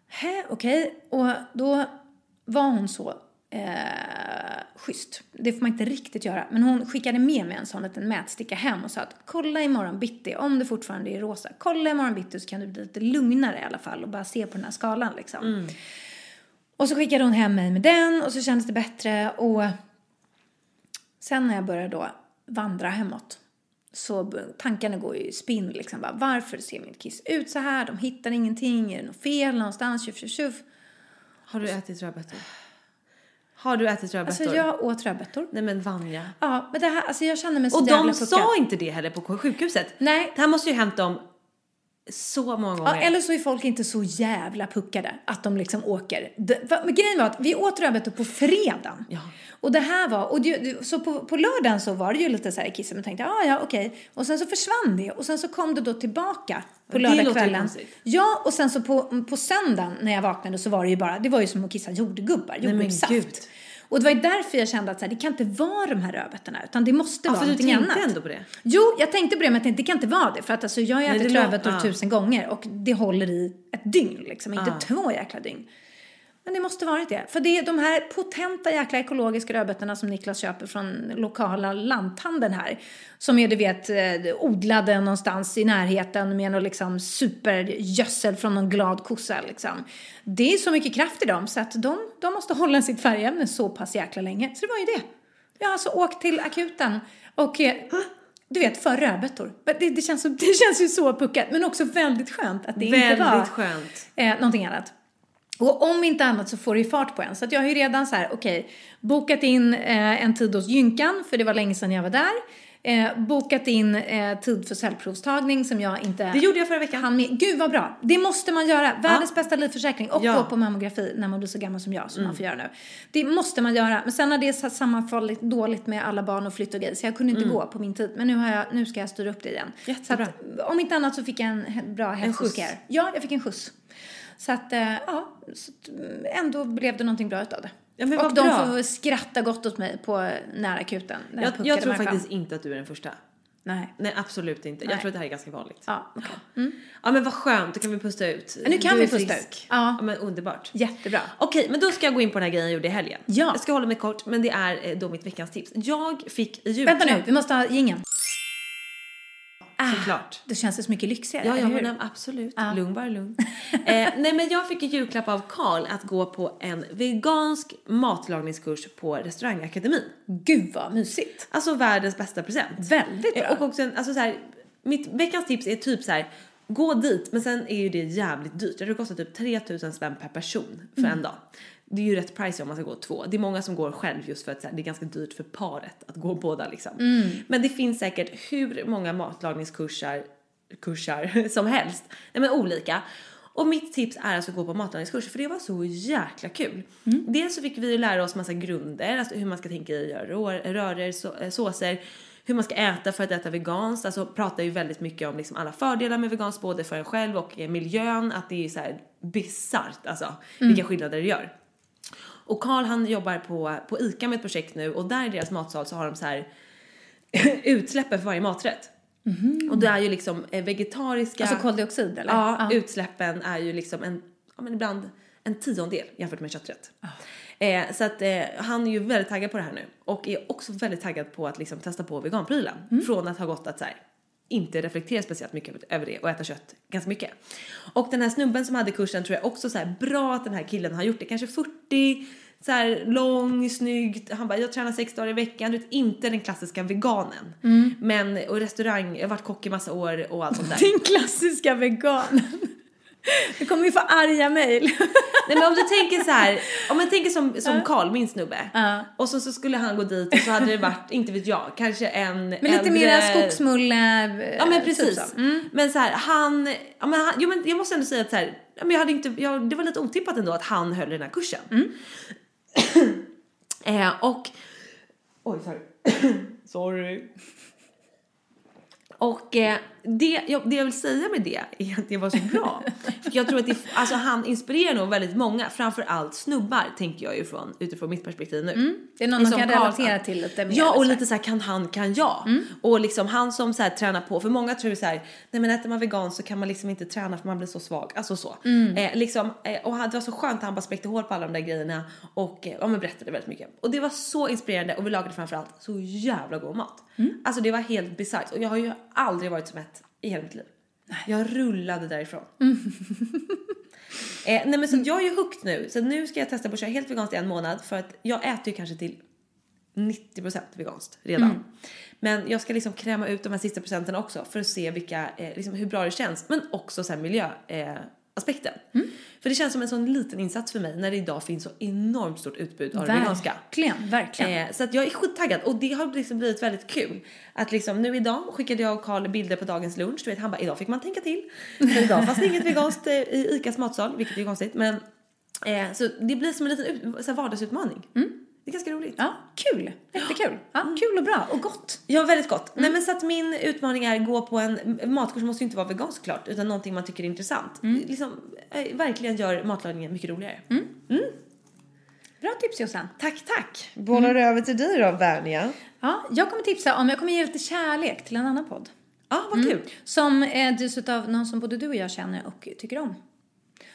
Hä, okej. Och då var hon så eh, schysst. Det får man inte riktigt göra. Men hon skickade med mig en sån liten mätsticka hem och sa att kolla imorgon bitti, om det fortfarande är rosa, kolla imorgon bitti så kan du bli lite lugnare i alla fall och bara se på den här skalan liksom. Och så skickade hon hem mig med den och så kändes det bättre och Sen när jag börjar då vandra hemåt så tankarna går ju i spinn liksom. Bara, varför ser mitt kiss ut så här? De hittar ingenting. Är det något fel någonstans? Tjuff, tjuff, tjuff.
Har du ätit rödbetor? Har du ätit rödbetor?
Alltså jag åt rödbetor.
Nej men Vanja.
Ja, men det här, alltså jag känner mig så
Och
jävla
de
puckad.
sa inte det heller på sjukhuset.
Nej.
Det här måste ju hänt dem så många gånger.
Ja, eller så är folk inte så jävla puckade att de liksom åker. Det, men grejen var att vi åt rödbetor på fredagen.
Ja.
Och det här var, och det, så på, på lördagen så var det ju lite så här kissen och tänkte ah, ja okej. Och sen så försvann det och sen så kom det då tillbaka på lördagskvällen. Ja och sen så på, på söndagen när jag vaknade så var det ju bara, det var ju som att kissa jordgubbar, jordgubbssaft. Och det var ju därför jag kände att så här, det kan inte vara de här rödbetorna utan det måste
Ja,
vara
för du
någonting
tänkte
annat.
ändå på det.
Jo, jag tänkte på det men jag tänkte det kan inte vara det för att alltså, jag har ju ätit rödbetor
ja.
tusen gånger och det håller i ett dygn liksom, inte
Ja.
två jäkla dygn. Men det måste varit det. För det är de här potenta jäkla ekologiska rödbetorna som Niklas köper från lokala lanthandeln här. Som är du vet eh, odlade någonstans i närheten med någon liksom supergödsel från någon glad kossa liksom. Det är så mycket kraft i dem så att de, de måste hålla sitt färgämne så pass jäkla länge. Så det var ju det. Jag har alltså åkt till akuten och eh, du vet, för rödbetor. Det, det, känns det känns ju så puckat men också väldigt skönt att det inte
Väldigt
var
skönt.
eh, någonting annat. Och om inte annat så får det ju fart på en. Så att jag har ju redan så här, okej, bokat in eh, en tid hos Gynkan, för det var länge sedan jag var där. Eh, bokat in eh, tid för cellprovstagning som jag inte
Det gjorde jag förra veckan.
hann med. Gud vad bra! Det måste man göra. Världens bästa livförsäkring. Och
Ja.
gå på mammografi när man blir så gammal som jag, som man får göra nu. Det måste man göra. Men sen har det så- sammanfallit dåligt med alla barn och flytt och grejer. Så jag kunde inte gå på min tid. Men nu, har jag, nu ska jag styra upp det igen. Så
Jättebra.
att, om inte annat så fick jag en bra
skjuts.
hälsoscare. Ja, jag fick en skjuts. Så att, eh, ja, så mm, ändå blev det någonting bra utav det.
Ja, men
och de
bra.
får skratta gott åt mig på närakuten. när
Jag, jag tror
mig fram.
faktiskt inte att du är den första.
Nej.
Nej, absolut inte. Jag
Nej.
tror att det här är ganska vanligt.
Ja, okej.
Ja, men vad skönt. Då kan vi pusta ut.
Nu kan
Du
vi pusta
frisk.
ut. Ja.
ja. men underbart.
Jättebra.
Okej, men då ska jag gå in på den här grejen jag gjorde i helgen.
Ja.
Jag ska hålla mig kort, men det är eh, då mitt veckans tips. Jag fick i julklapp.
Vänta nu, vi måste ha jingeln.
Såklart.
Det känns det så mycket lyxigare,
Ja, ja men absolut. Lugn, bara lugn. eh, nej, men jag fick i julklapp av Karl att gå på en vegansk matlagningskurs på restaurangakademin.
Gud vad mysigt.
Alltså världens bästa present.
Väldigt bra.
Eh, Och också en, alltså så här, mitt veckans tips är typ så här, gå dit, men sen är ju det jävligt dyrt. Det kostar typ 3000 spänn per person för
Mm.
en dag. Det är ju rätt price om man ska gå två. Det är många som går själv just för att här, det är ganska dyrt för paret att gå båda liksom.
Mm.
Men det finns säkert hur många matlagningskurser kurser som helst. Nej men olika. Och mitt tips är alltså att gå på matlagningskurser för det var så jäkla kul.
Mm.
Dels så fick vi lära oss massa grunder, alltså hur man ska tänka i rör- röror, så, eh, såser, hur man ska äta för att äta veganskt. Alltså pratar ju väldigt mycket om liksom alla fördelar med veganskt både för en själv och eh, miljön. Att det är så här bisarrt alltså vilka skillnader det gör. Och Karl han jobbar på, på ICA med ett projekt nu och där i deras matsal så har de så här utsläppen för varje maträtt. Och det är ju liksom eh, vegetariska...
Alltså koldioxid eller?
Ja, utsläppen är ju liksom en, ja men ibland en tiondel jämfört med kötträtt. Eh, så att eh, han är ju väldigt taggad på det här nu och är också väldigt taggad på att liksom testa på veganprylen. Från att ha gått att så här, inte reflektera speciellt mycket över det och äta kött ganska mycket. Och den här snubben som hade kursen tror jag också så här bra att den här killen har gjort det. Kanske 40, så här lång, snygg. Han bara jag tränar sex dagar i veckan. Du vet inte den klassiska veganen. Men och restaurang, jag har varit kock i massa år och allt sånt där.
Din klassiska vegan. Du kommer ju få arga mejl.
Nej men om du tänker så här, om man tänker som, som Karl, min snubbe. Och så, så skulle han gå dit och så hade det varit, inte vet jag, kanske en
Men lite mera skogsmulle.
Ja men
typ
precis.
så. Mm.
Men så här, han, ja, men han, jo, men jag måste ändå säga att så här, men jag hade inte, jag, det var lite otippat ändå att han höll den här kursen.
Mm.
eh, och, oj sorry. sorry. Och eh, det, jag, det jag vill säga med det är att det var så bra. För jag tror att det, alltså han inspirerar nog väldigt många, framförallt snubbar tänker jag ju från, utifrån mitt perspektiv nu.
Det är någon man
Som
kan
Karl-
relatera till lite mer.
Ja och
här.
lite så här kan han kan jag. Och liksom han som så här tränar på, för många tror så här, nej men äter man vegan så kan man liksom inte träna för man blir så svag. Alltså så. Eh, liksom, eh, och han- det var så skönt att han bara spräckte hål på alla de där grejerna och eh, ja, men berättade väldigt mycket. Och det var så inspirerande och vi lagade framförallt så jävla god mat. Alltså det var helt bisarrt och jag har ju aldrig varit så mätt i hela mitt liv. Jag rullade därifrån. Eh, nej men så jag är ju hooked nu, så nu ska jag testa på att köra helt veganskt i en månad för att jag äter ju kanske till 90% veganskt redan. Men jag ska liksom kräma ut de här sista procenten också för att se vilka, eh, liksom hur bra det känns. Men också så miljö, eh, aspekten. För det känns som en sån liten insats för mig när det idag finns så enormt stort utbud av det veganska.
Verkligen, verkligen.
Eh, så att jag är skittaggad och det har liksom blivit väldigt kul. Att liksom nu idag skickade jag och Karl bilder på dagens lunch. Du vet han bara idag fick man tänka till. För idag fanns det inget veganskt eh, i ICAs matsal vilket är konstigt. Men eh, så det blir som en liten så här vardagsutmaning. Det är ganska roligt.
Ja, kul. Jättekul. Ja, kul och bra och gott.
Ja, väldigt gott. Nej men så att min utmaning är att gå på en matkurs måste ju inte vara vegansk såklart utan någonting man tycker är intressant. Liksom eh, verkligen gör matlagningen mycket roligare.
Bra tips Jossan.
Tack, tack. Bollar över till dig då, Värnia.
Ja, jag kommer tipsa om, jag kommer ge lite kärlek till en annan podd.
Ja, vad kul.
Som eh, drivs av någon som både du och jag känner och tycker om.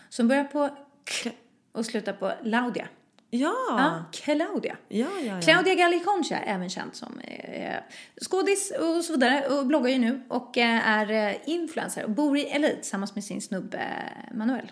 Som börjar på K och slutar på Laudia.
Ja.
Ja, Claudia.
Ja, ja, ja.
Claudia Galliconcha, även känd som eh, skådis och så vidare och bloggar ju nu och eh, är eh, influencer och bor i LA tillsammans med sin snubbe eh, Manuel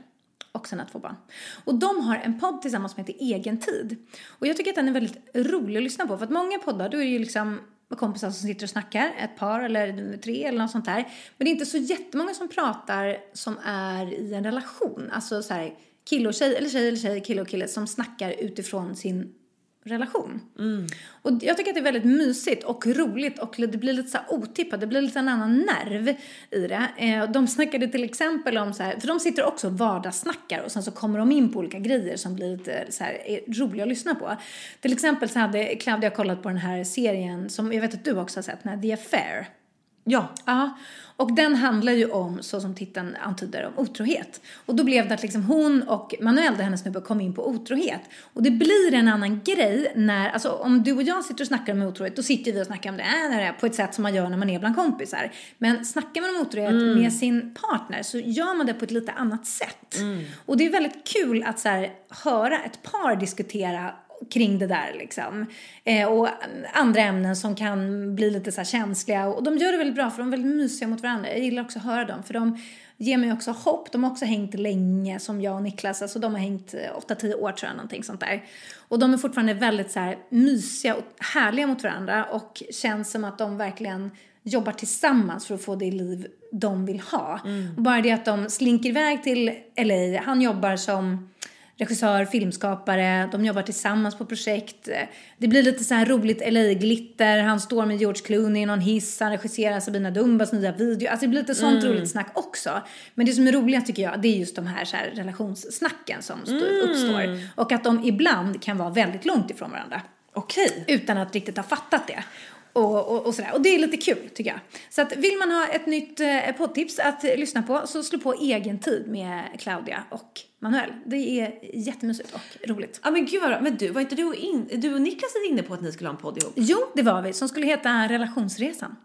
och sina två barn. Och de har en podd tillsammans som heter Egen tid. Och jag tycker att den är väldigt rolig att lyssna på för att många poddar då är det ju liksom kompisar som sitter och snackar, ett par eller tre eller något sånt där. Men det är inte så jättemånga som pratar som är i en relation, alltså så här kille och tjej, eller tjej eller tjej, kille och kille som snackar utifrån sin relation. Och jag tycker att det är väldigt mysigt och roligt och det blir lite så otippat, det blir lite en annan nerv i det. Eh, De snackade till exempel om så här, för de sitter också och vardagssnackar och sen så kommer de in på olika grejer som blir lite så här är roliga att lyssna på. Till exempel så hade Claudia kollat på den här serien som jag vet att du också har sett, den här The Affair.
Ja.
Ja, och den handlar ju om, så som titeln antyder, om otrohet. Och då blev det att liksom hon och Manuel, där hennes snubbe, kom in på otrohet. Och det blir en annan grej när, alltså om du och jag sitter och snackar om otrohet, då sitter vi och snackar om det, äh, det, är på ett sätt som man gör när man är bland kompisar. Men snackar man om otrohet med sin partner så gör man det på ett lite annat sätt. Och det är väldigt kul att så här, höra ett par diskutera kring det där liksom. Eh, och andra ämnen som kan bli lite så här känsliga. Och de gör det väldigt bra för de är väldigt mysiga mot varandra. Jag gillar också att höra dem för de ger mig också hopp. De har också hängt länge som jag och Niklas. Alltså de har hängt eh, 8-10 år tror jag, någonting sånt där. Och de är fortfarande väldigt så här mysiga och härliga mot varandra och känns som att de verkligen jobbar tillsammans för att få det liv de vill ha. Och bara det att de slinker iväg till LA. Han jobbar som regissör, filmskapare, de jobbar tillsammans på projekt. Det blir lite så här roligt LA-glitter, han står med George Clooney i någon hiss, han regisserar Sabina Dumbas nya video. Alltså det blir lite sånt roligt snack också. Men det som är roligt tycker jag, det är just de här, så här relationssnacken som stå- uppstår. Och att de ibland kan vara väldigt långt ifrån varandra.
Okej.
Utan att riktigt ha fattat det. Och, och, och sådär. Och det är lite kul tycker jag. Så att vill man ha ett nytt eh, poddtips att lyssna på så slå på Egen tid med Claudia och Manuel. Det är jättemysigt och roligt.
Ja men gud vad bra. Men du, var inte du och, in, du och Niklas inne på att ni skulle ha en podd ihop?
Jo, det var vi. Som skulle heta Relationsresan.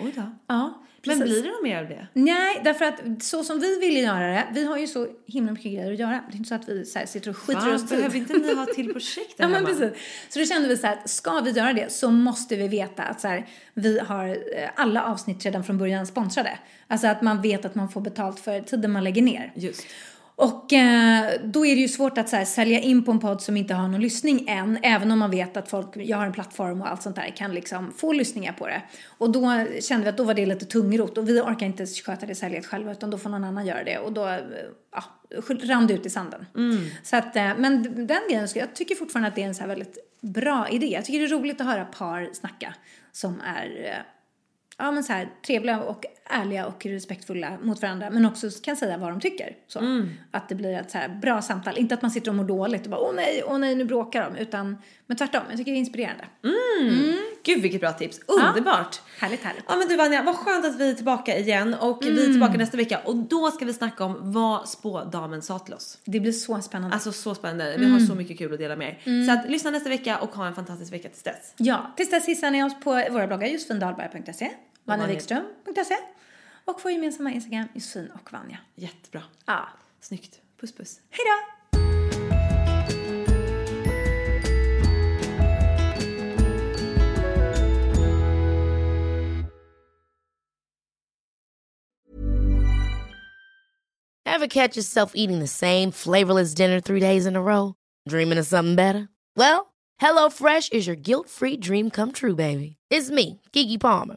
Oj då.
Ja,
Men blir det något mer av det?
Nej, därför att så som vi ville göra det, vi har ju så himla mycket grejer att göra. Det är inte så att vi så här, sitter och skiter
Fan,
oss tid.
behöver inte ni ha till projekt
Ja, men precis. Så då kände vi så här att ska vi göra det så måste vi veta att så här, vi har eh, alla avsnitt redan från början sponsrade. Alltså att man vet att man får betalt för tiden man lägger ner.
Just.
Och eh, då är det ju svårt att så här, sälja in på en podd som inte har någon lyssning än. Även om man vet att folk, jag har en plattform och allt sånt där, kan liksom få lyssningar på det. Och då kände vi att då var det lite tungrot och vi orkar inte sköta det säljet själva utan då får någon annan göra det. Och då, ja, rann det ut i sanden. Så att, eh, men den grejen, jag tycker fortfarande att det är en så här väldigt bra idé. Jag tycker det är roligt att höra par snacka som är eh, ja, men så här, trevliga och ärliga och respektfulla mot varandra. Men också kan säga vad de tycker. Så. Att det blir ett så här bra samtal. Inte att man sitter och mår dåligt och bara åh nej, åh nej, nu bråkar de. Utan, men tvärtom, jag tycker det är inspirerande.
Gud vilket bra tips. Underbart.
Härligt, härligt.
Ja men du Vanja, vad skönt att vi är tillbaka igen och vi är tillbaka nästa vecka och då ska vi snacka om vad spådamen sa till oss.
Det blir så spännande.
Alltså så spännande, vi har så mycket kul att dela med er. Så att lyssna nästa vecka och ha en fantastisk vecka tills dess.
Ja, tills dess hissar ni oss på våra bloggar josefindalberg.se, vanjavikström.se och vår gemensamma Instagram Josefin och Vanja.
Jättebra.
Ja.
Snyggt. Puss puss.
Hej då!
Ever catch yourself eating the same flavorless dinner three days in a row? Dreaming of something better? Well, HelloFresh is your guilt-free dream come true, baby. It's me, Kiki Palmer.